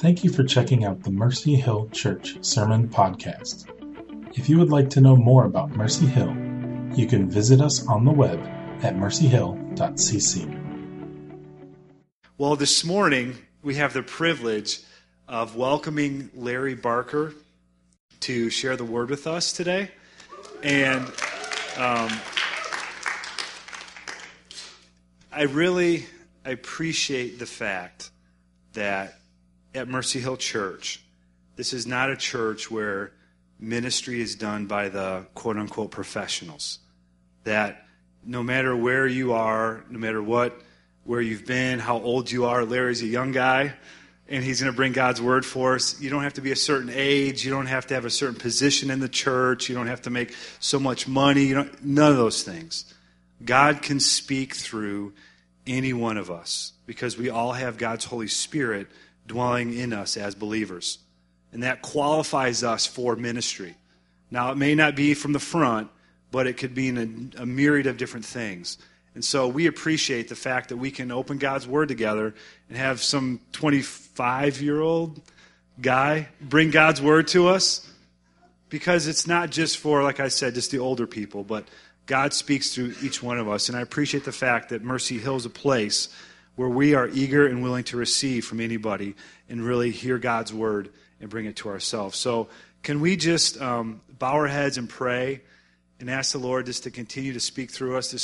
Thank you for checking out the Mercy Hill Church Sermon Podcast. If you would like to know more about Mercy Hill, you can visit us on the web at mercyhill.cc. Well, this morning we have the privilege of welcoming Larry Barker to share the word with us today. And um, I really appreciate the fact that at Mercy Hill Church, this is not a church where ministry is done by the quote unquote professionals. That no matter where you are, no matter what, where you've been, how old you are, Larry's a young guy and he's going to bring God's word for us. You don't have to be a certain age. You don't have to have a certain position in the church. You don't have to make so much money. You don't, none of those things. God can speak through any one of us because we all have God's Holy Spirit dwelling in us as believers. And that qualifies us for ministry. Now, it may not be from the front, but it could be in a, a myriad of different things. And so we appreciate the fact that we can open God's Word together and have some 25 year old guy bring God's Word to us. Because it's not just for, like I said, just the older people, but God speaks through each one of us. And I appreciate the fact that Mercy Hill is a place where we are eager and willing to receive from anybody and really hear God's Word and bring it to ourselves. So, can we just um, bow our heads and pray and ask the Lord just to continue to speak through us, to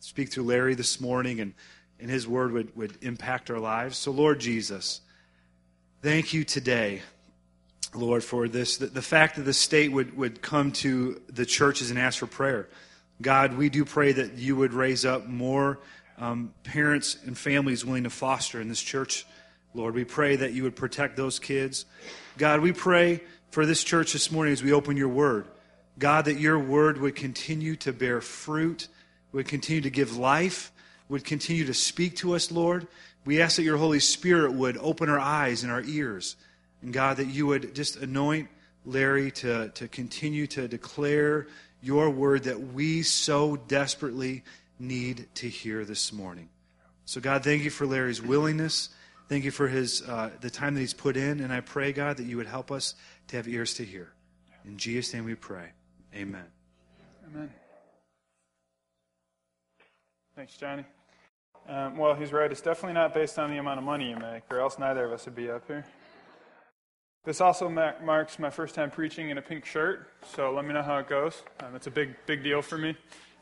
speak through Larry this morning, and, and his word would, would impact our lives? So, Lord Jesus, thank you today. Lord, for this, the, the fact that the state would, would come to the churches and ask for prayer. God, we do pray that you would raise up more um, parents and families willing to foster in this church. Lord, we pray that you would protect those kids. God, we pray for this church this morning as we open your word. God, that your word would continue to bear fruit, would continue to give life, would continue to speak to us, Lord. We ask that your Holy Spirit would open our eyes and our ears. And God, that you would just anoint Larry to, to continue to declare your word that we so desperately need to hear this morning. So, God, thank you for Larry's willingness. Thank you for his uh, the time that he's put in, and I pray, God, that you would help us to have ears to hear. In Jesus' name we pray. Amen. Amen. Thanks, Johnny. Um, well, he's right. It's definitely not based on the amount of money you make, or else neither of us would be up here. This also marks my first time preaching in a pink shirt, so let me know how it goes. Um, it's a big, big deal for me,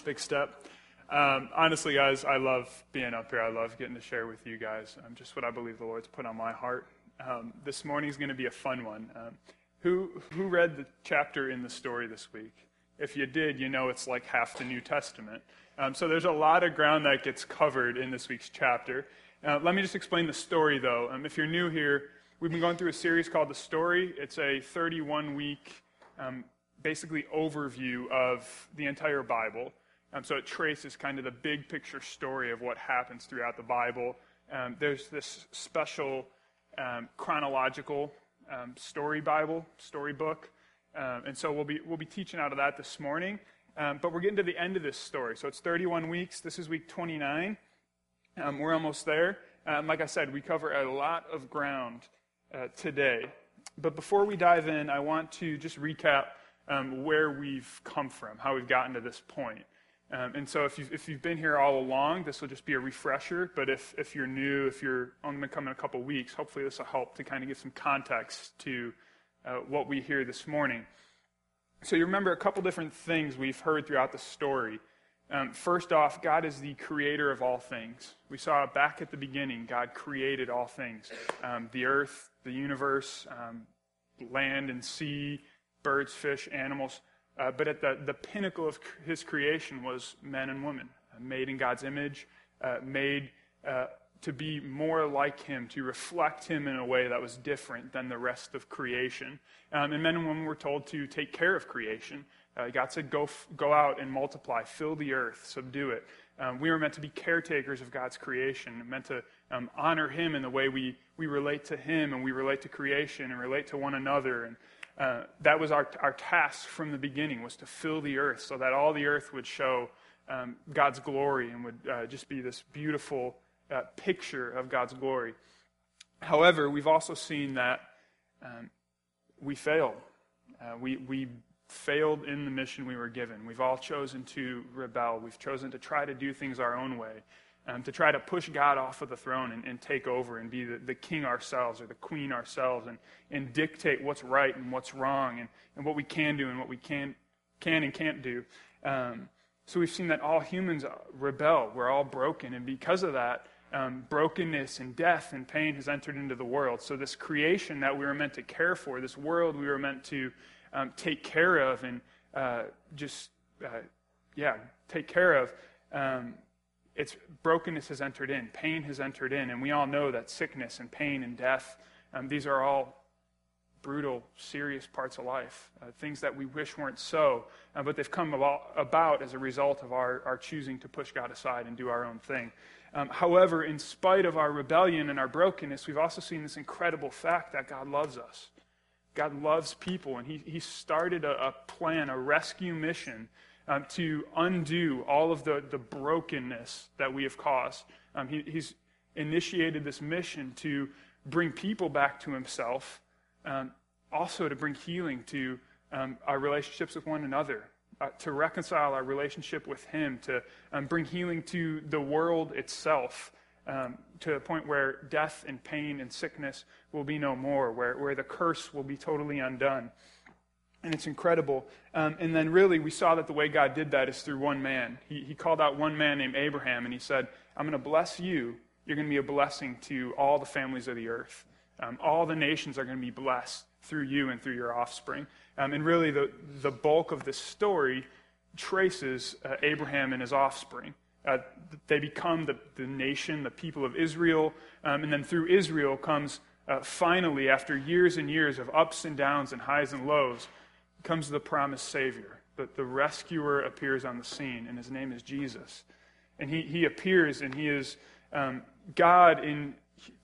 big step. Um, honestly, guys, I love being up here. I love getting to share with you guys um, just what I believe the Lord's put on my heart. Um, this morning is going to be a fun one. Um, who, who read the chapter in the story this week? If you did, you know it's like half the New Testament. Um, so there's a lot of ground that gets covered in this week's chapter. Uh, let me just explain the story, though. Um, if you're new here, we've been going through a series called The Story. It's a 31 week, basically, overview of the entire Bible. Um, so it traces kind of the big picture story of what happens throughout the Bible. Um, there's this special um, chronological um, story Bible, story book. Um, and so we'll be, we'll be teaching out of that this morning. Um, but we're getting to the end of this story. So it's 31 weeks. This is week 29. we're almost there. like I said, we cover a lot of ground uh, today. But before we dive in, I want to just recap where we've come from, how we've gotten to this point. Um, and so if you've, if you've been here all along, this will just be a refresher. But if, if you're new, if you're only been coming a couple weeks, hopefully this will help to kind of give some context to uh, what we hear this morning. So you remember a couple different things we've heard throughout the story. Um, first off, God is the creator of all things. We saw back at the beginning, God created all things um, the earth, the universe, um, land and sea, birds, fish, animals. Uh, but at the, the pinnacle of his creation was men and women, uh, made in God's image, uh, made uh, to be more like him, to reflect him in a way that was different than the rest of creation. Um, and men and women were told to take care of creation. Uh, God said, go, go out and multiply, fill the earth, subdue it. Um, we were meant to be caretakers of God's creation, meant to um, honor Him in the way we, we relate to Him and we relate to creation and relate to one another. And uh, that was our, our task from the beginning was to fill the earth so that all the earth would show um, god's glory and would uh, just be this beautiful uh, picture of god's glory However, we've also seen that um, we failed. Uh, we, we failed in the mission we were given. We've all chosen to rebel. We've chosen to try to do things our own way, um, to try to push God off of the throne and, and take over and be the, the, king ourselves or the queen ourselves and, and dictate what's right and what's wrong and, and what we can do and what we can, can and can't do. Um, so we've seen that all humans rebel. We're all broken. And because of that, um, brokenness and death and pain has entered into the world. So, this creation that we were meant to care for, this world we were meant to um, take care of and uh, just, uh, yeah, take care of, um, its brokenness has entered in, pain has entered in, and we all know that sickness and pain and death, um, these are all brutal, serious parts of life, uh, things that we wish weren't so, uh, but they've come about, about, as a result of our, our choosing to push God aside and do our own thing. Um, however, in spite of our rebellion and our brokenness, we've also seen this incredible fact that God loves us. God loves people, and He, he started a, a plan, a rescue mission um, to undo all of the, the brokenness that we have caused. Um, he, he's initiated this mission to bring people back to Himself, um, also to bring healing to um, our relationships with one another, uh, to reconcile our relationship with Him, to um, bring healing to the world itself, um, to a point where death and pain and sickness will be no more, where, where the curse will be totally undone. And it's incredible. Um, and then, really, we saw that the way God did that is through one man. He, he called out one man named Abraham, and he said, I'm going to bless you. You're going to be a blessing to all the families of the earth. Um, all the nations are going to be blessed through you and through your offspring. Um, and really, the, the bulk of this story traces uh, Abraham and his offspring. Uh, they become the, the nation, the people of Israel. Um, and then through Israel comes uh, finally, after years and years of ups and downs and highs and lows, comes the promised Savior. The, the rescuer appears on the scene, and his name is Jesus. And he, he appears, and he is um, God in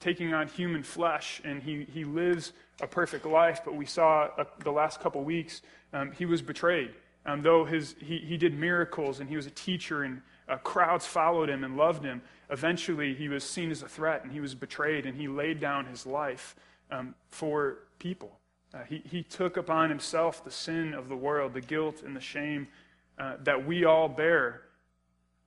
taking on human flesh, and he, he lives a perfect life. But we saw uh, the last couple weeks, um, he was betrayed. Um, though his, he, he did miracles and he was a teacher and uh, crowds followed him and loved him, eventually he was seen as a threat and he was betrayed and he laid down his life um, for people. Uh, he, he took upon himself the sin of the world, the guilt and the shame uh, that we all bear.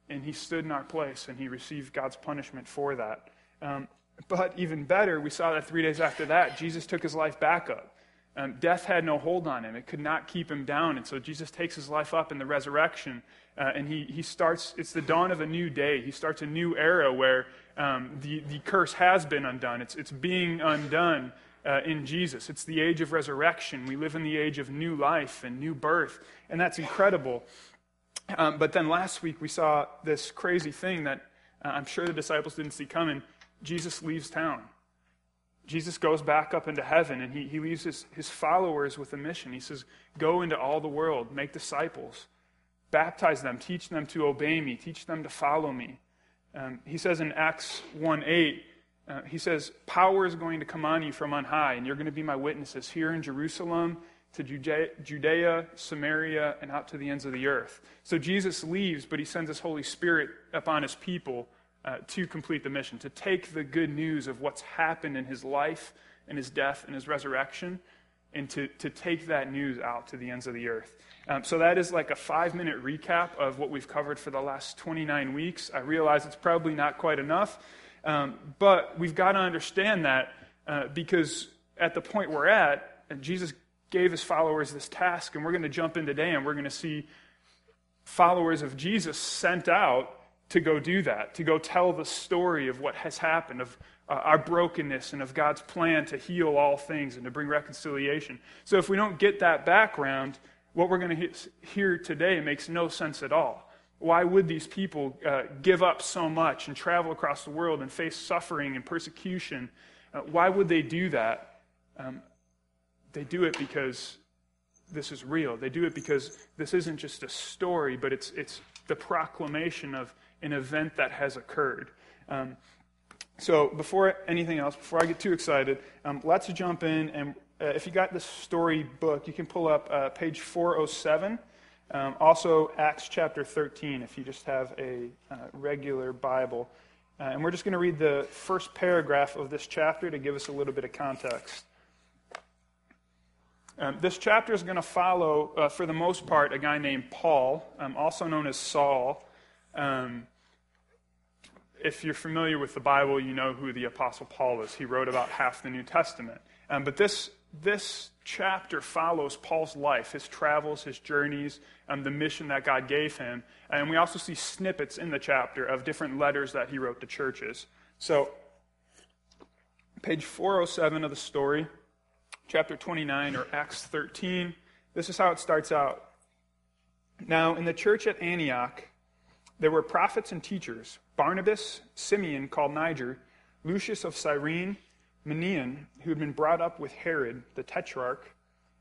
And he stood in our place and he received God's punishment for that. Um, but even better, we saw that three days after that, Jesus took his life back up. Um, death had no hold on him, it could not keep him down. And so Jesus takes his life up in the resurrection, uh, and he, he starts, it's the dawn of a new day. He starts a new era where um, the, the curse has been undone, it's, it's being undone. Uh, in Jesus. It's the age of resurrection. We live in the age of new life and new birth, and that's incredible. Um, but then last week we saw this crazy thing that uh, I'm sure the disciples didn't see coming. Jesus leaves town. Jesus goes back up into heaven and he, he leaves his, his followers with a mission. He says, Go into all the world, make disciples, baptize them, teach them to obey me, teach them to follow me. Um, he says in Acts 1 8, uh, he says, Power is going to come on you from on high, and you're going to be my witnesses here in Jerusalem, to Judea, Judea, Samaria, and out to the ends of the earth. So Jesus leaves, but he sends his Holy Spirit upon his people uh, to complete the mission, to take the good news of what's happened in his life and his death and his resurrection, and to, to take that news out to the ends of the earth. Um, so that is like a five minute recap of what we've covered for the last 29 weeks. I realize it's probably not quite enough, um, but we've got to understand that uh, because at the point we're at, and Jesus gave his followers this task, and we're going to jump in today and we're going to see followers of Jesus sent out to go do that, to go tell the story of what has happened, of uh, our brokenness, and of God's plan to heal all things and to bring reconciliation. So if we don't get that background, what we're going to hear today makes no sense at all. Why would these people uh, give up so much and travel across the world and face suffering and persecution? Uh, why would they do that? Um, they do it because this is real. They do it because this isn't just a story, but it's, it's the proclamation of an event that has occurred. Um, so, before anything else, before I get too excited, um, let's jump in. And uh, if you got the story book, you can pull up uh, page 407. Um, also, Acts chapter 13, if you just have a uh, regular Bible. Uh, and we're just going to read the first paragraph of this chapter to give us a little bit of context. Um, this chapter is going to follow, uh, for the most part, a guy named Paul, um, also known as Saul. Um, if you're familiar with the Bible, you know who the Apostle Paul is. He wrote about half the New Testament. Um, but this, this chapter follows Paul's life, his travels, his journeys, um, the mission that God gave him. And we also see snippets in the chapter of different letters that he wrote to churches. So, page 407 of the story, chapter 29 or Acts 13, this is how it starts out. Now, in the church at Antioch, there were prophets and teachers Barnabas, Simeon, called Niger, Lucius of Cyrene, Manaen, who had been brought up with Herod, the tetrarch,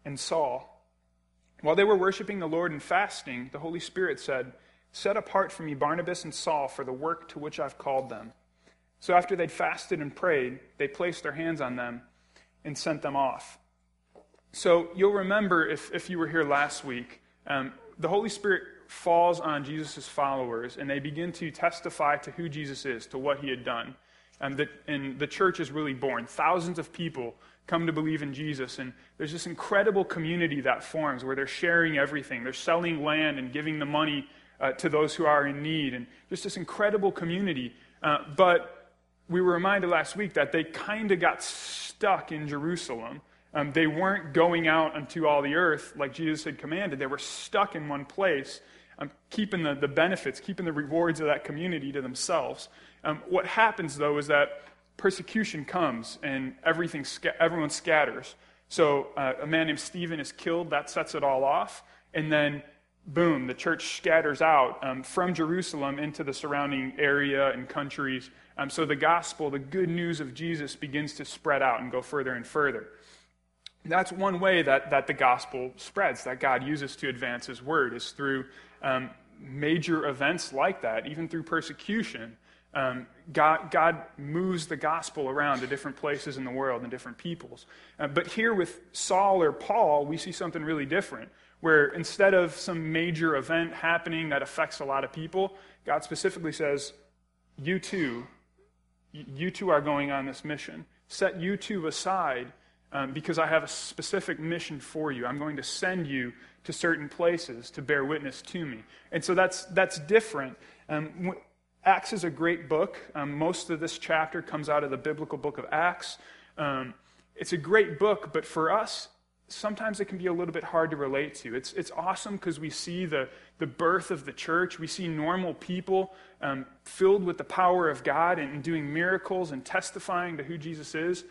and Saul. While they were worshiping the Lord and fasting, the Holy Spirit said, Set apart for me Barnabas and Saul for the work to which I've called them. So after they'd fasted and prayed, they placed their hands on them and sent them off. So you'll remember, if, if you were here last week, um, the Holy Spirit falls on Jesus' followers and they begin to testify to who Jesus is, to what he had done. And the, and the church is really born. Thousands of people come to believe in Jesus. And there's this incredible community that forms where they're sharing everything. They're selling land and giving the money uh, to those who are in need. And just this incredible community. Uh, but we were reminded last week that they kind of got stuck in Jerusalem. Um, they weren't going out unto all the earth like Jesus had commanded. They were stuck in one place, um, keeping the, the benefits, keeping the rewards of that community to themselves. Um, what happens, though, is that persecution comes and everything, everyone scatters. So uh, a man named Stephen is killed. That sets it all off. And then, boom, the church scatters out um, from Jerusalem into the surrounding area and countries. Um, so the gospel, the good news of Jesus, begins to spread out and go further and further. That's one way that, that the gospel spreads, that God uses to advance his word, is through um, major events like that, even through persecution. Um, God, God, moves the gospel around to different places in the world and different peoples. Uh, but here with Saul or Paul, we see something really different, where instead of some major event happening that affects a lot of people, God specifically says, You two, you two are going on this mission. Set you two aside um, because I have a specific mission for you. I'm going to send you to certain places to bear witness to me. And so that's, that's different. Um, Acts is a great book. Um, most of this chapter comes out of the biblical book of Acts. Um, it's a great book, but for us, sometimes it can be a little bit hard to relate to. It's, it's awesome because we see the, the birth of the church. We see normal people um, filled with the power of God and, doing miracles and testifying to who Jesus is.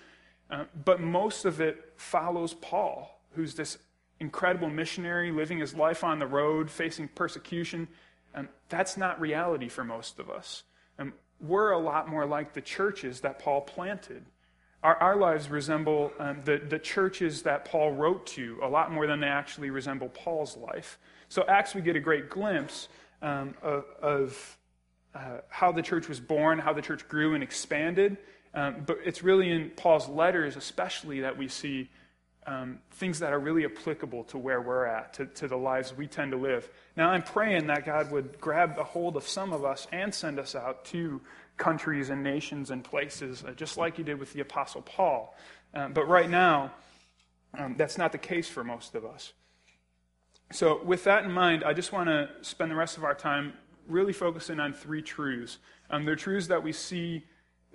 Uh, but most of it follows Paul, who's this incredible missionary living his life on the road, facing persecution, um, that's not reality for most of us. Um, we're a lot more like the churches that Paul planted. Our, our lives resemble um, the, the churches that Paul wrote to a lot more than they actually resemble Paul's life. So, Acts, we get a great glimpse um, of, of uh, how the church was born, how the church grew and expanded. Um, but it's really in Paul's letters, especially, that we see um, things that are really applicable to where we're at, to, to the lives we tend to live. Now, I'm praying that God would grab a hold of some of us and send us out to countries and nations and places, uh, just like He did with the Apostle Paul. Um, but right now, um, that's not the case for most of us. So, with that in mind, I just want to spend the rest of our time really focusing on three truths. Um, they're truths that we see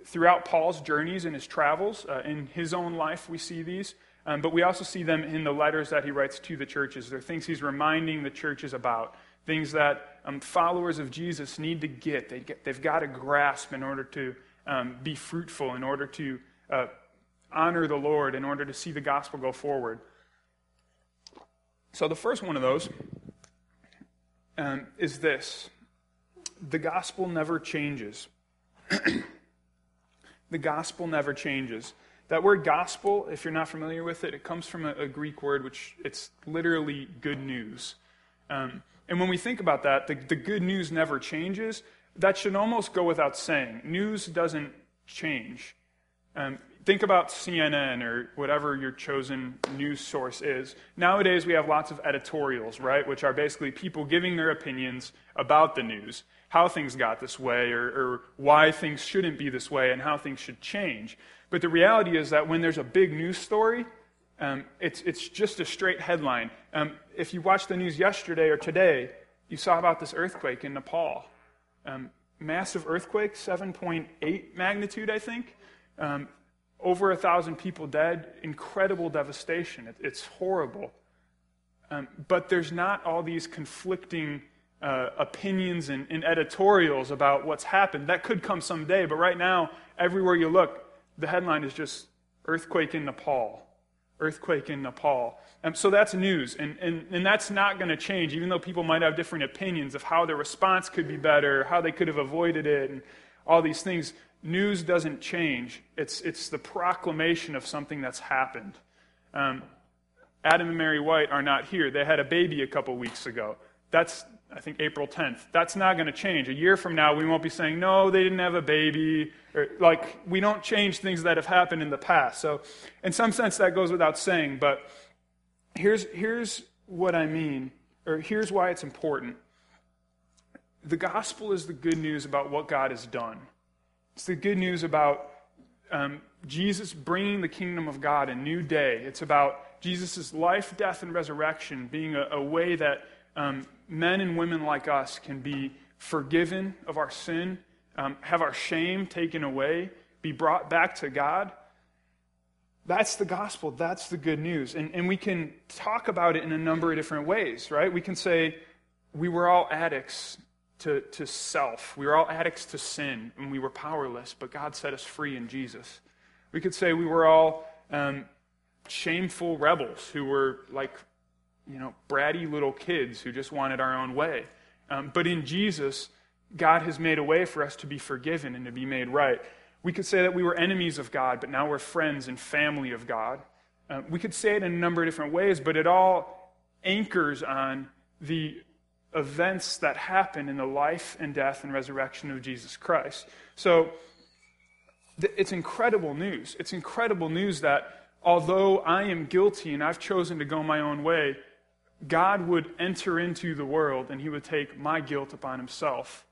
throughout Paul's journeys and his travels. Uh, in his own life, we see these. Um, but we also see them in the letters that he writes to the churches. They're things he's reminding the churches about, things that um, followers of Jesus need to get. They get they've got to grasp in order to um, be fruitful, in order to uh, honor the Lord, in order to see the gospel go forward. So the first one of those um, is this the gospel never changes. the gospel never changes. That word gospel, if you're not familiar with it, it comes from a, a Greek word which it's literally good news. Um, and when we think about that, the, the good news never changes. That should almost go without saying. News doesn't change. Um, think about CNN or whatever your chosen news source is. Nowadays, we have lots of editorials, right, which are basically people giving their opinions about the news. How things got this way or, or why things shouldn't be this way and how things should change. But the reality is that when there's a big news story, um, it's, it's just a straight headline. Um, if you watched the news yesterday or today, you saw about this earthquake in Nepal. Um, massive earthquake, 7.8 magnitude, I think. Um, over a thousand people dead, incredible devastation. It, it's horrible. Um, but there's not all these conflicting uh, opinions and, and, editorials about what's happened. That could come someday, but right now, everywhere you look, the headline is just earthquake in Nepal. Earthquake in Nepal. Um, so that's news, and, and, and that's not going to change, even though people might have different opinions of how the response could be better, how they could have avoided it, and all these things. News doesn't change. It's, it's the proclamation of something that's happened. Um, Adam and Mary White are not here. They had a baby a couple weeks ago. That's, I think, April 10th. That's not going to change. A year from now, we won't be saying, no, they didn't have a baby. Or, like, we don't change things that have happened in the past. So, in some sense, that goes without saying. But here's, here's what I mean, or here's why it's important. The gospel is the good news about what God has done, it's the good news about um, Jesus bringing the kingdom of God a new day. It's about Jesus' life, death, and resurrection being a, a way that um, men and women like us can be forgiven of our sin, um, have our shame taken away, be brought back to God. That's the gospel. That's the good news. And, and we can talk about it in a number of different ways, right? We can say we were all addicts to, to self. We were all addicts to sin, and we were powerless, but God set us free in Jesus. We could say we were all um, shameful rebels who were like, you know, bratty little kids who just wanted our own way. Um, but in Jesus, God has made a way for us to be forgiven and to be made right. We could say that we were enemies of God, but now we're friends and family of God. Uh, we could say it in a number of different ways, but it all anchors on the events that happen in the life and death and resurrection of Jesus Christ. So th- it's incredible news. It's incredible news that although I am guilty and I've chosen to go my own way, God would enter into the world and he would take my guilt upon himself.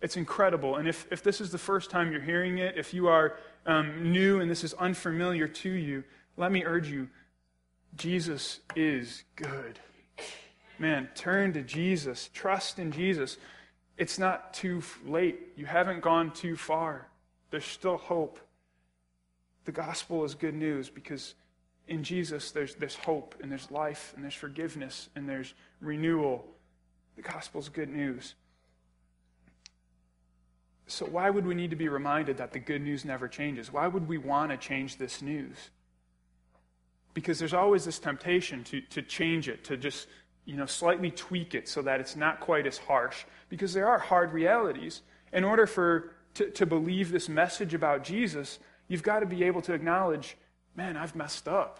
It's incredible. And if, if this is the first time you're hearing it, if you are um, new and this is unfamiliar to you, let me urge you Jesus is good. Man, turn to Jesus. Trust in Jesus. It's not too late. You haven't gone too far. There's still hope. The gospel is good news because in Jesus there's, there's hope and there's life and there's forgiveness and there's renewal. The gospel is good news. So, why would we need to be reminded that the good news never changes? Why would we want to change this news? Because there's always this temptation to, to change it, to just you know, slightly tweak it so that it's not quite as harsh, because there are hard realities. In order for to, to believe this message about Jesus, you've got to be able to acknowledge, man, I've messed up.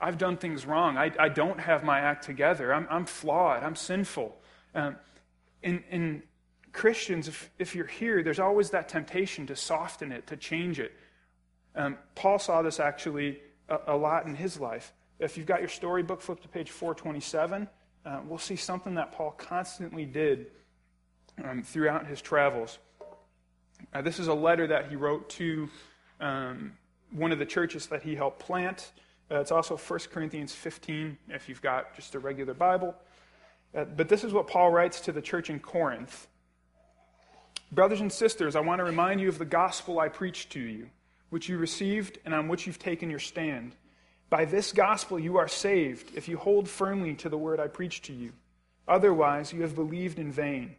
I've done things wrong. I, I don't have my act together. I'm, I'm flawed. I'm sinful. Um, in, in Christians, if, if you're here, there's always that temptation to soften it, to change it. Um, Paul saw this actually a, a lot in his life. If you've got your storybook, flip to page 427. Uh, we'll see something that Paul constantly did um, throughout his travels. Uh, this is a letter that he wrote to um, one of the churches that he helped plant. Uh, it's also 1 Corinthians 15, if you've got just a regular Bible. Uh, but this is what Paul writes to the church in Corinth Brothers and sisters, I want to remind you of the gospel I preached to you, which you received and on which you've taken your stand. By this gospel you are saved if you hold firmly to the word I preached to you. Otherwise, you have believed in vain.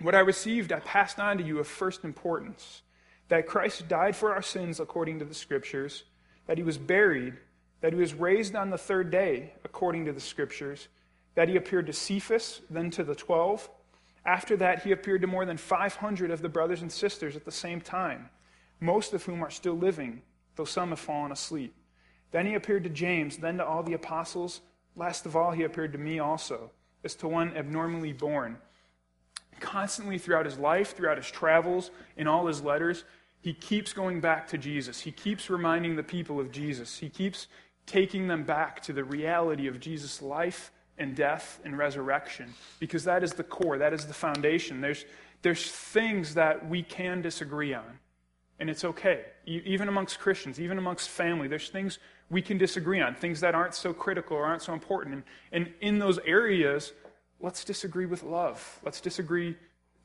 What I received, I passed on to you of first importance that Christ died for our sins according to the Scriptures, that he was buried, that he was raised on the third day according to the Scriptures, that he appeared to Cephas, then to the twelve. After that, he appeared to more than 500 of the brothers and sisters at the same time, most of whom are still living, though some have fallen asleep. Then he appeared to James, then to all the apostles. Last of all, he appeared to me also, as to one abnormally born. Constantly throughout his life, throughout his travels, in all his letters, he keeps going back to Jesus. He keeps reminding the people of Jesus. He keeps taking them back to the reality of Jesus' life and death and resurrection because that is the core, that is the foundation. There's, there's things that we can disagree on. And it's okay. Even amongst Christians, even amongst family, there's things we can disagree on, things that aren't so critical or aren't so important. And, and in those areas, let's disagree with love. Let's disagree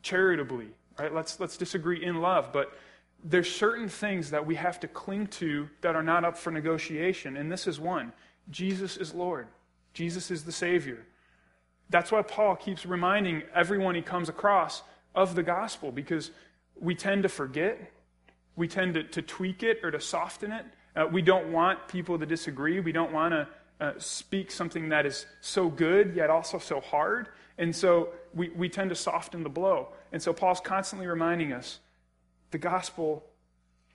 charitably, right? Let's, let's disagree in love. But there's certain things that we have to cling to that are not up for negotiation. And this is one Jesus is Lord, Jesus is the Savior. That's why Paul keeps reminding everyone he comes across of the gospel because we tend to forget, we tend to, to tweak it or to soften it. Uh, we don't want people to disagree. We don't want to uh, speak something that is so good yet also so hard. And so we, we tend to soften the blow. And so Paul's constantly reminding us the gospel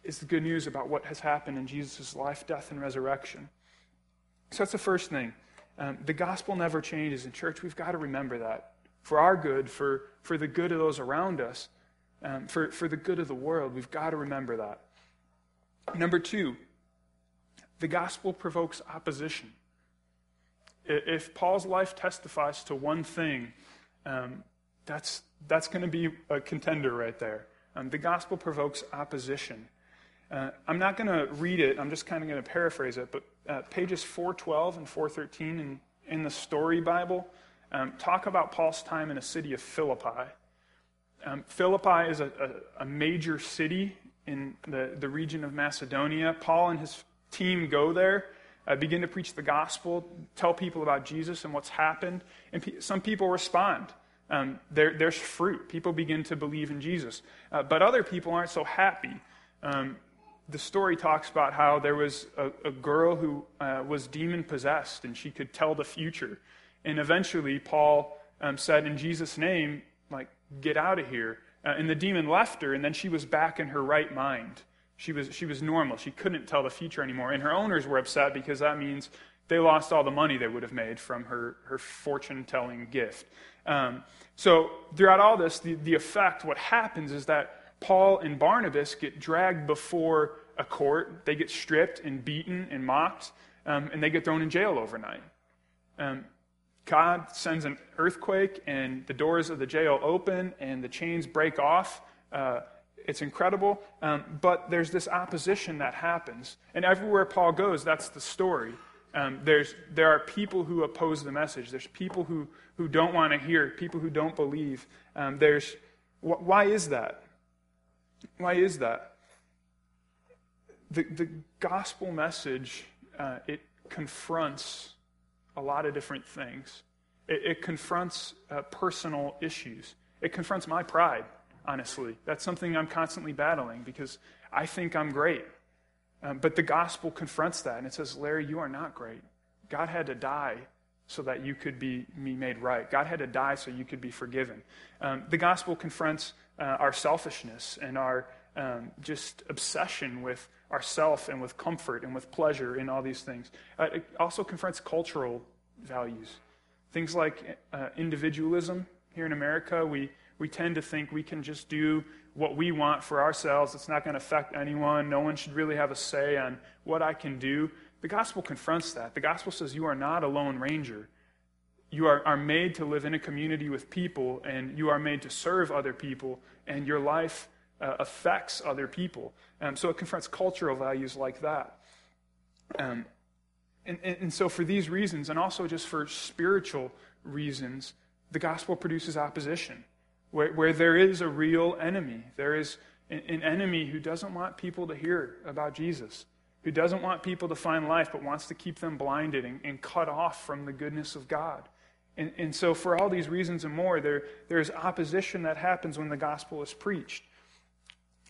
is the good news about what has happened in Jesus' life, death, and resurrection. So that's the first thing. Um, the gospel never changes. In church, we've got to remember that for our good, for, for the good of those around us, um, for, for the good of the world. We've got to remember that. Number two, the gospel provokes opposition. If Paul's life testifies to one thing, um, that's, that's going to be a contender right there. Um, the gospel provokes opposition. Uh, I'm not going to read it, I'm just kind of going to paraphrase it, but uh, pages 412 and 413 in, in the Story Bible um, talk about Paul's time in a city of Philippi. Um, Philippi is a, a, a, major city in the, the region of Macedonia. Paul and his team go there, uh, begin to preach the gospel, tell people about Jesus and what's happened, and pe- some people respond. Um, there, there's fruit. People begin to believe in Jesus. Uh, but other people aren't so happy. Um, the story talks about how there was a, a girl who uh, was demon possessed and she could tell the future. And eventually, Paul um, said, In Jesus' name, like, get out of here. Uh, and the demon left her, and then she was back in her right mind. She was, she was normal. She couldn't tell the future anymore. And her owners were upset because that means they lost all the money they would have made from her, her fortune telling gift. Um, so, throughout all this, the, the effect, what happens is that Paul and Barnabas get dragged before a court. They get stripped and beaten and mocked, um, and they get thrown in jail overnight. Um, God sends an earthquake, and the doors of the jail open, and the chains break off. Uh, it's incredible. Um, but there's this opposition that happens. And everywhere Paul goes, that's the story. Um, there's, there are people who oppose the message. There's people who, who don't want to hear, people who don't believe. Um, there's, wh- why is that? Why is that? The, the gospel message, uh, it confronts a lot of different things. It, it confronts uh, personal issues. It confronts my pride, honestly. That's something I'm constantly battling because I think I'm great. Um, but the gospel confronts that, and it says, Larry, you are not great. God had to die so that you could be, made right. God had to die so you could be forgiven. Um, the gospel confronts uh, our selfishness and our um, just obsession with ourself and with comfort and with pleasure in all these things. Uh, it also confronts cultural values. Things like uh, individualism. Here in America, we, we tend to think we can just do what we want for ourselves. It's not going to affect anyone. No one should really have a say on what I can do. The gospel confronts that. The gospel says you are not a lone ranger. You are, are made to live in a community with people, and you are made to serve other people, and your life uh, affects other people. Um, so it confronts cultural values like that. Um, and, and, and so, for these reasons, and also just for spiritual reasons, the gospel produces opposition. Where, where there is a real enemy, there is an, an enemy who doesn't want people to hear about Jesus, who doesn't want people to find life, but wants to keep them blinded and, and cut off from the goodness of God. And, and so, for all these reasons and more, there, there's opposition that happens when the gospel is preached.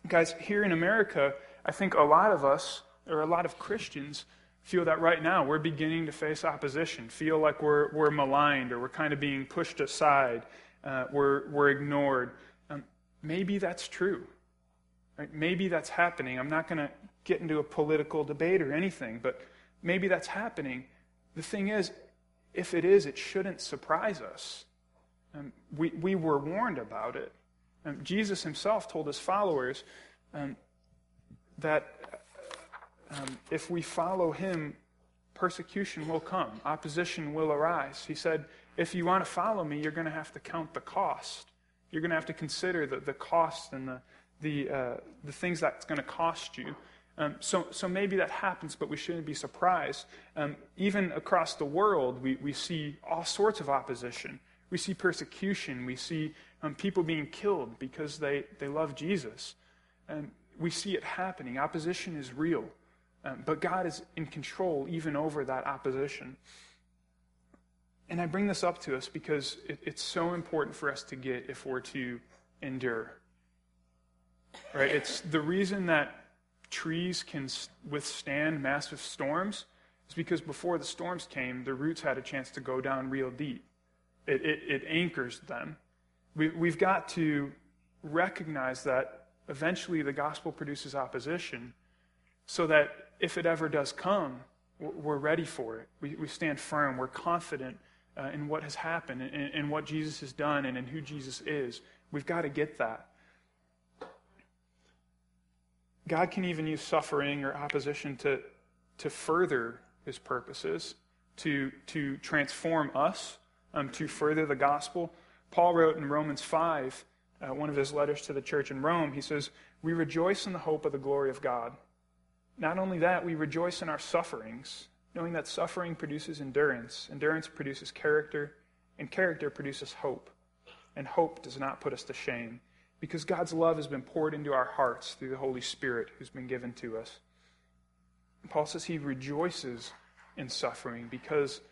Guys, here in America, I think a lot of us, or a lot of Christians, feel that right now we're beginning to face opposition, feel like we're, we're maligned or we're kind of being pushed aside, uh, we're, we're ignored. Um, maybe that's true. Right? Maybe that's happening. I'm not going to get into a political debate or anything, but maybe that's happening. The thing is, if it is, it shouldn't surprise us. Um, we, we were warned about it. Um, Jesus himself told his followers um, that um, if we follow him, persecution will come, opposition will arise. He said, if you want to follow me, you're going to have to count the cost. You're going to have to consider the, the cost and the, the, uh, the things that's going to cost you. Um, so, so maybe that happens, but we shouldn't be surprised. Um, even across the world, we, we see all sorts of opposition. We see persecution. We see um, people being killed because they, they love Jesus. And we see it happening. Opposition is real. Um, but God is in control even over that opposition. And I bring this up to us because it, it's so important for us to get if we're to endure. Right? It's the reason that trees can withstand massive storms is because before the storms came, the roots had a chance to go down real deep. It, it, it anchors them. We, we've got to recognize that eventually the gospel produces opposition so that if it ever does come, we're ready for it. We, we stand firm. We're confident uh, in what has happened and, in what Jesus has done and in who Jesus is. We've got to get that. God can even use suffering or opposition to, to further his purposes, to, to transform us, um, to further the gospel. Paul wrote in Romans 5, uh, one of his letters to the church in Rome, he says, We rejoice in the hope of the glory of God. Not only that, we rejoice in our sufferings, knowing that suffering produces endurance, endurance produces character, and character produces hope. And hope does not put us to shame because God's love has been poured into our hearts through the Holy Spirit who's been given to us. Paul says he rejoices in suffering because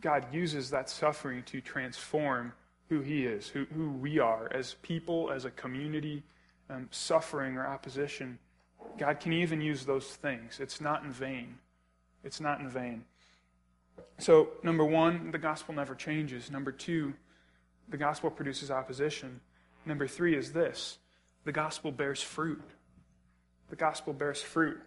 God uses that suffering to transform who he is, who, who we are as people, as a community, um, suffering or opposition. God can even use those things. It's not in vain. It's not in vain. So, number one, the gospel never changes. Number two, the gospel produces opposition. Number three is this the gospel bears fruit. The gospel bears fruit.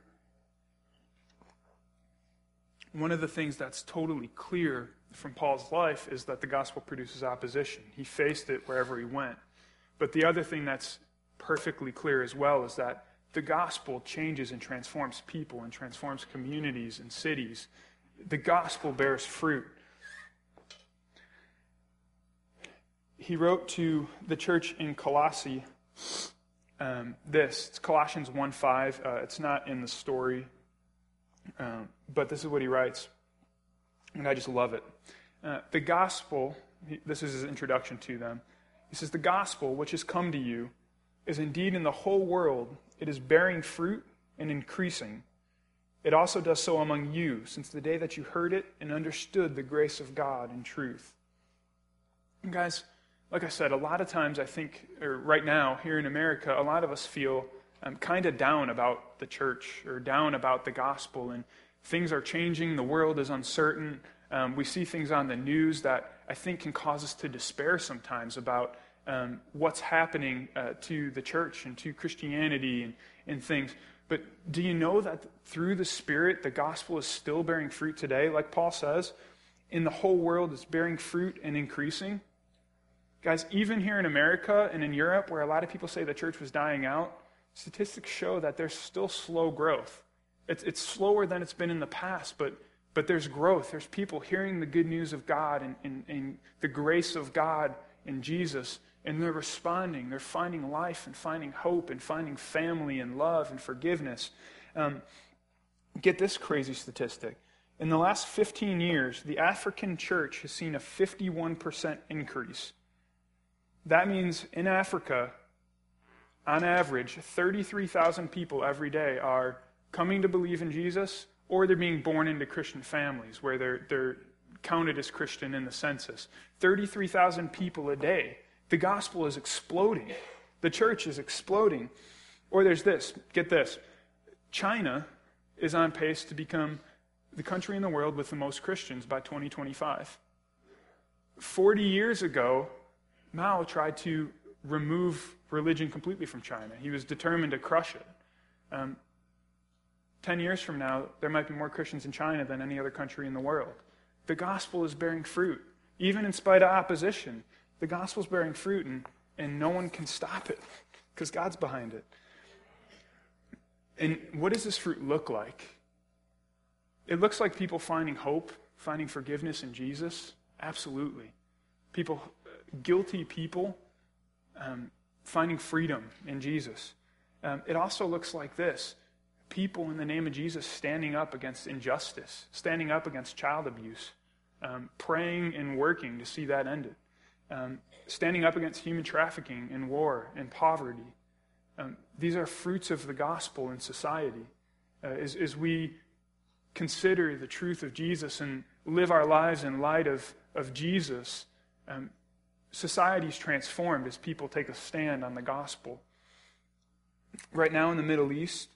One of the things that's totally clear from Paul's life is that the gospel produces opposition. He faced it wherever he went. But the other thing that's perfectly clear as well is that the gospel changes and transforms people and transforms communities and cities. The gospel bears fruit. he wrote to the church in Colossae um, this. It's Colossians 1 5. Uh, it's not in the story, um, but this is what he writes. And I just love it. Uh, the gospel, this is his introduction to them. He says, The gospel which has come to you is indeed in the whole world, it is bearing fruit and increasing. It also does so among you since the day that you heard it and understood the grace of God in truth. And guys, like I said, a lot of times I think, or right now here in America, a lot of us feel um, kind of down about the church or down about the gospel, and things are changing. The world is uncertain. Um, we see things on the news that I think can cause us to despair sometimes about um, what's happening uh, to the church and to Christianity and, and things. But do you know that through the Spirit, the gospel is still bearing fruit today? Like Paul says, in the whole world, it's bearing fruit and increasing. Guys, even here in America and in Europe, where a lot of people say the church was dying out, statistics show that there's still slow growth. It's, it's slower than it's been in the past, but, but there's growth. There's people hearing the good news of God and, and, and the grace of God in Jesus, and they're responding. They're finding life and finding hope and finding family and love and forgiveness. Um, get this crazy statistic. In the last 15 years, the African church has seen a 51% increase that means in Africa, on average, 33,000 people every day are coming to believe in Jesus or they're being born into Christian families where they're, they're counted as Christian in the census. 33,000 people a day. The gospel is exploding. The church is exploding. Or there's this get this China is on pace to become the country in the world with the most Christians by 2025. 40 years ago, Mao tried to remove religion completely from China. He was determined to crush it. Um, Ten years from now, there might be more Christians in China than any other country in the world. The gospel is bearing fruit, even in spite of opposition. The gospel is bearing fruit, and, and no one can stop it because God's behind it. And what does this fruit look like? It looks like people finding hope, finding forgiveness in Jesus. Absolutely. People guilty people um, finding freedom in Jesus. Um, it also looks like this people in the name of Jesus standing up against injustice, standing up against child abuse, um, praying and working to see that ended, um, standing up against human trafficking and war and poverty. Um, these are fruits of the gospel in society. Uh, as, as we consider the truth of Jesus and live our lives in light of, of Jesus, um, society is transformed as people take a stand on the gospel. Right now in the Middle East,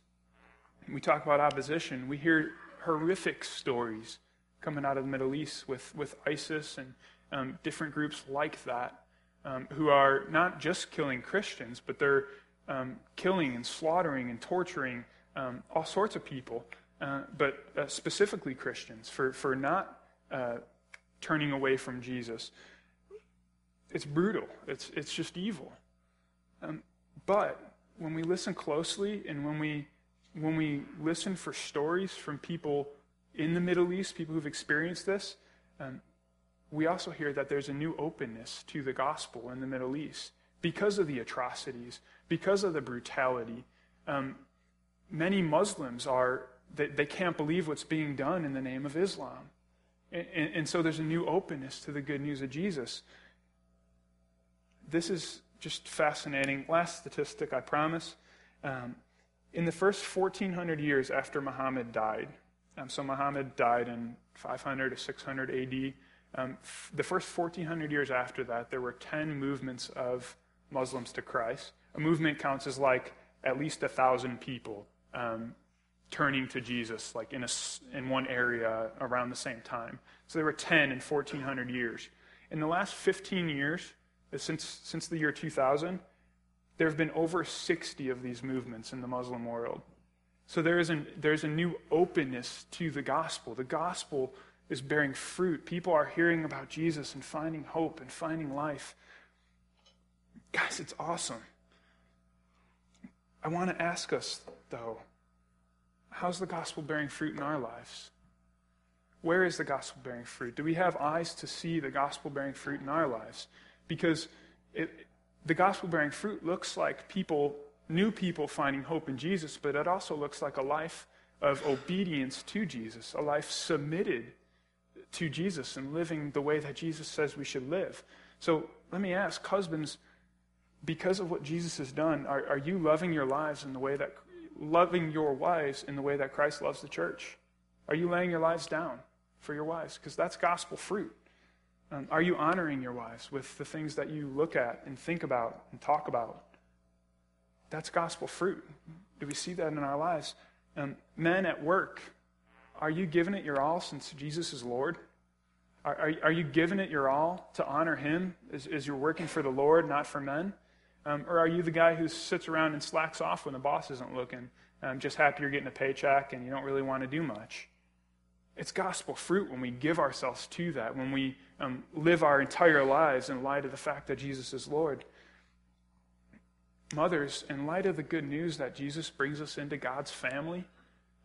we talk about opposition. We hear horrific stories coming out of the Middle East with, with ISIS and um, different groups like that um, who are not just killing Christians, but they're um, killing and slaughtering and torturing um, all sorts of people, uh, but uh, specifically Christians for, for not uh, turning away from Jesus. It's brutal, it's, it's just evil. Um, but when we listen closely and when we, when we listen for stories from people in the Middle East, people who've experienced this, um, we also hear that there's a new openness to the gospel in the Middle East because of the atrocities, because of the brutality. Um, many Muslims are, they, they, can't believe what's being done in the name of Islam. And, and, and so there's a new openness to the good news of Jesus. This is just fascinating. Last statistic, I promise. Um, in the first 1400 years after Muhammad died, um, so Muhammad died in 500 to 600 AD. Um, f- the first 1400 years after that, there were 10 movements of Muslims to Christ. A movement counts as like at least a thousand people um, turning to Jesus, like in, a, in one area around the same time. So there were 10 in 1400 years. In the last 15 years, uh, since, since the year 2000, there have been over 60 of these movements in the Muslim world. So there is an, there's a new openness to the gospel. The gospel is bearing fruit. People are hearing about Jesus and finding hope and finding life. Guys, it's awesome. I want to ask us, though, how's the gospel bearing fruit in our lives? Where is the gospel bearing fruit? Do we have eyes to see the gospel bearing fruit in our lives? Because it, the gospel bearing fruit looks like people, new people finding hope in Jesus, but it also looks like a life of obedience to Jesus, a life submitted to Jesus and living the way that Jesus says we should live. So let me ask, husbands, because of what Jesus has done, are, are you loving your lives in the way that, loving your wives in the way that Christ loves the church? Are you laying your lives down for your wives? Because that's gospel fruit. Um, are you honoring your wives with the things that you look at and think about and talk about? That's gospel fruit. Do we see that in our lives? Um, men at work, are you giving it your all since Jesus is Lord? Are, are, are you giving it your all to honor Him as, as you're working for the Lord, not for men? Um, or are you the guy who sits around and slacks off when the boss isn't looking, um, just happy you're getting a paycheck and you don't really want to do much? It's gospel fruit when we give ourselves to that, when we um, live our entire lives in light of the fact that Jesus is Lord. Mothers, in light of the good news that Jesus brings us into God's family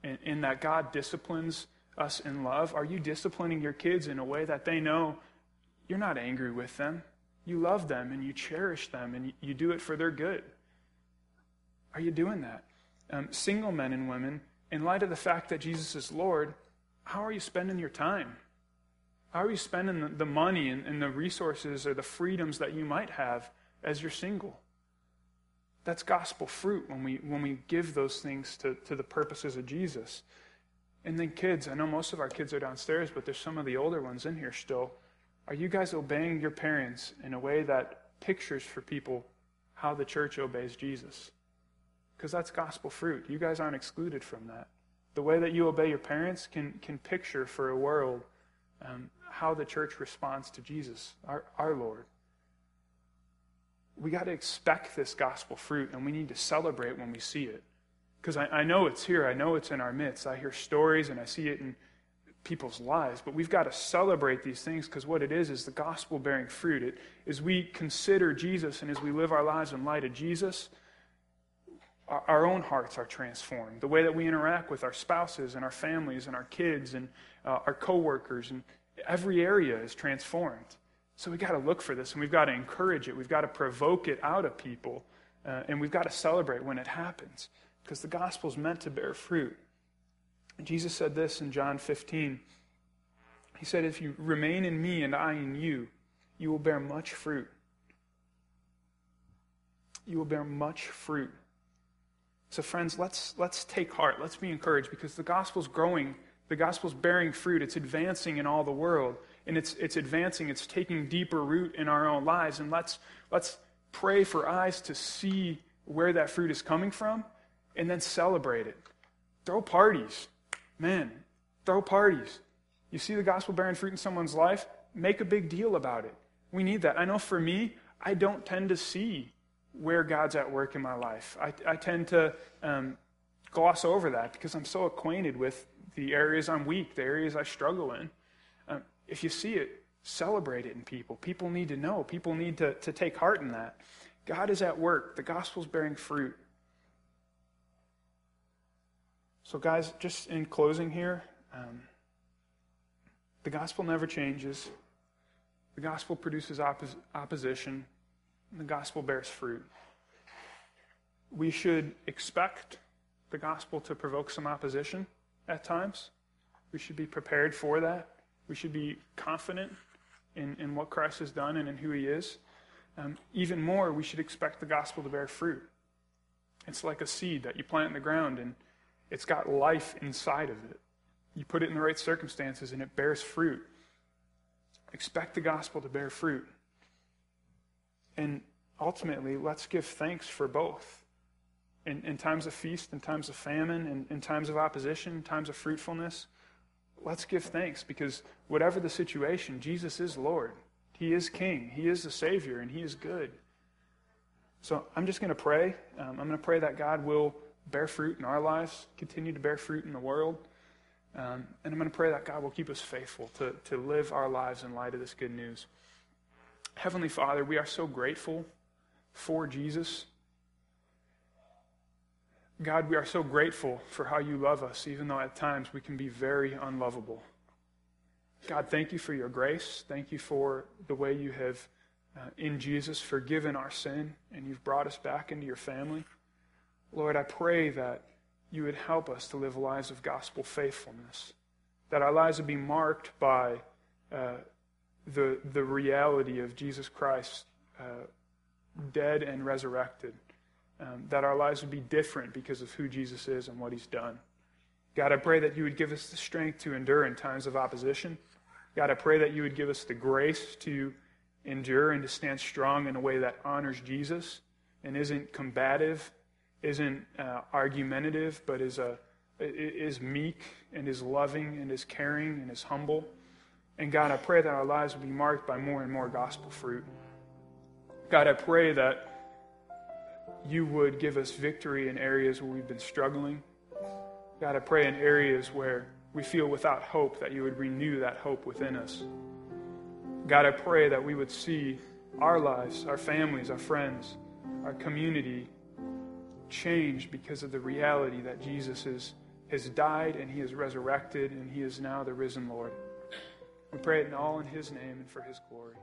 and, and that God disciplines us in love, are you disciplining your kids in a way that they know you're not angry with them? You love them and you cherish them and you do it for their good. Are you doing that? Um, single men and women, in light of the fact that Jesus is Lord, how are you spending your time? How are you spending the, the money and, and the resources or the freedoms that you might have as you're single? That's gospel fruit when we, when we give those things to, to the purposes of Jesus. And then, kids, I know most of our kids are downstairs, but there's some of the older ones in here still. Are you guys obeying your parents in a way that pictures for people how the church obeys Jesus? Because that's gospel fruit. You guys aren't excluded from that. The way that you obey your parents can, can picture for a world um, how the church responds to Jesus, our, our Lord. We got to expect this gospel fruit, and we need to celebrate when we see it. Because I, I know it's here, I know it's in our midst. I hear stories and I see it in people's lives, but we've got to celebrate these things because what it is is the gospel bearing fruit. It, as we consider Jesus and as we live our lives in light of Jesus, our, our own hearts are transformed. The way that we interact with our spouses and our families and our kids and uh, our coworkers and every area is transformed. So we've got to look for this and we've got to encourage it. We've got to provoke it out of people. Uh, and we've got to celebrate when it happens because the gospel is meant to bear fruit. And Jesus said this in John 15. He said, If you remain in me and I in you, you will bear much fruit. You will bear much fruit. So, friends, let's, let's take heart. Let's be encouraged because the gospel's growing. The gospel's bearing fruit. It's advancing in all the world. And it's, it's advancing. It's taking deeper root in our own lives. And let's, let's pray for eyes to see where that fruit is coming from and then celebrate it. Throw parties. Man, throw parties. You see the gospel bearing fruit in someone's life, make a big deal about it. We need that. I know for me, I don't tend to see where God's at work in my life. I, I tend to um, gloss over that because I'm so acquainted with the areas I'm weak, the areas I struggle in. If you see it, celebrate it in people. People need to know. People need to, to take heart in that. God is at work. The gospel's bearing fruit. So, guys, just in closing here, um, the gospel never changes. The gospel produces oppos- opposition, and the gospel bears fruit. We should expect the gospel to provoke some opposition at times. We should be prepared for that. We should be confident in, in what Christ has done and in who he is. Um, even more, we should expect the gospel to bear fruit. It's like a seed that you plant in the ground and it's got life inside of it. You put it in the right circumstances and it bears fruit. Expect the gospel to bear fruit. And ultimately, let's give thanks for both. In, in times of feast, in times of famine, in, in times of opposition, in times of fruitfulness, let's give thanks because whatever the situation, Jesus is Lord. He is King. He is the Savior, and He is good. So I'm just going to pray. Um, I'm going to pray that God will bear fruit in our lives, continue to bear fruit in the world. Um, and I'm going to pray that God will keep us faithful to, to live our lives in light of this good news. Heavenly Father, we are so grateful for Jesus. God, we are so grateful for how you love us, even though at times we can be very unlovable. God, thank you for your grace. Thank you for the way you have, uh, in Jesus, forgiven our sin and you've brought us back into your family. Lord, I pray that you would help us to live lives of gospel faithfulness, that our lives would be marked by uh, the, the reality of Jesus Christ uh, dead and resurrected, um, that our lives would be different because of who Jesus is and what he's done. God, I pray that you would give us the strength to endure in times of opposition. God, I pray that you would give us the grace to endure and to stand strong in a way that honors Jesus and isn't combative isn't uh, argumentative, but is, a, is meek and is loving and is caring and is humble. And God, I pray that our lives would be marked by more and more gospel fruit. God, I pray that you would give us victory in areas where we've been struggling. God, I pray in areas where we feel without hope that you would renew that hope within us. God, I pray that we would see our lives, our families, our friends, our community changed because of the reality that Jesus is, has died and he is resurrected and he is now the risen Lord. We pray it all in his name and for his glory.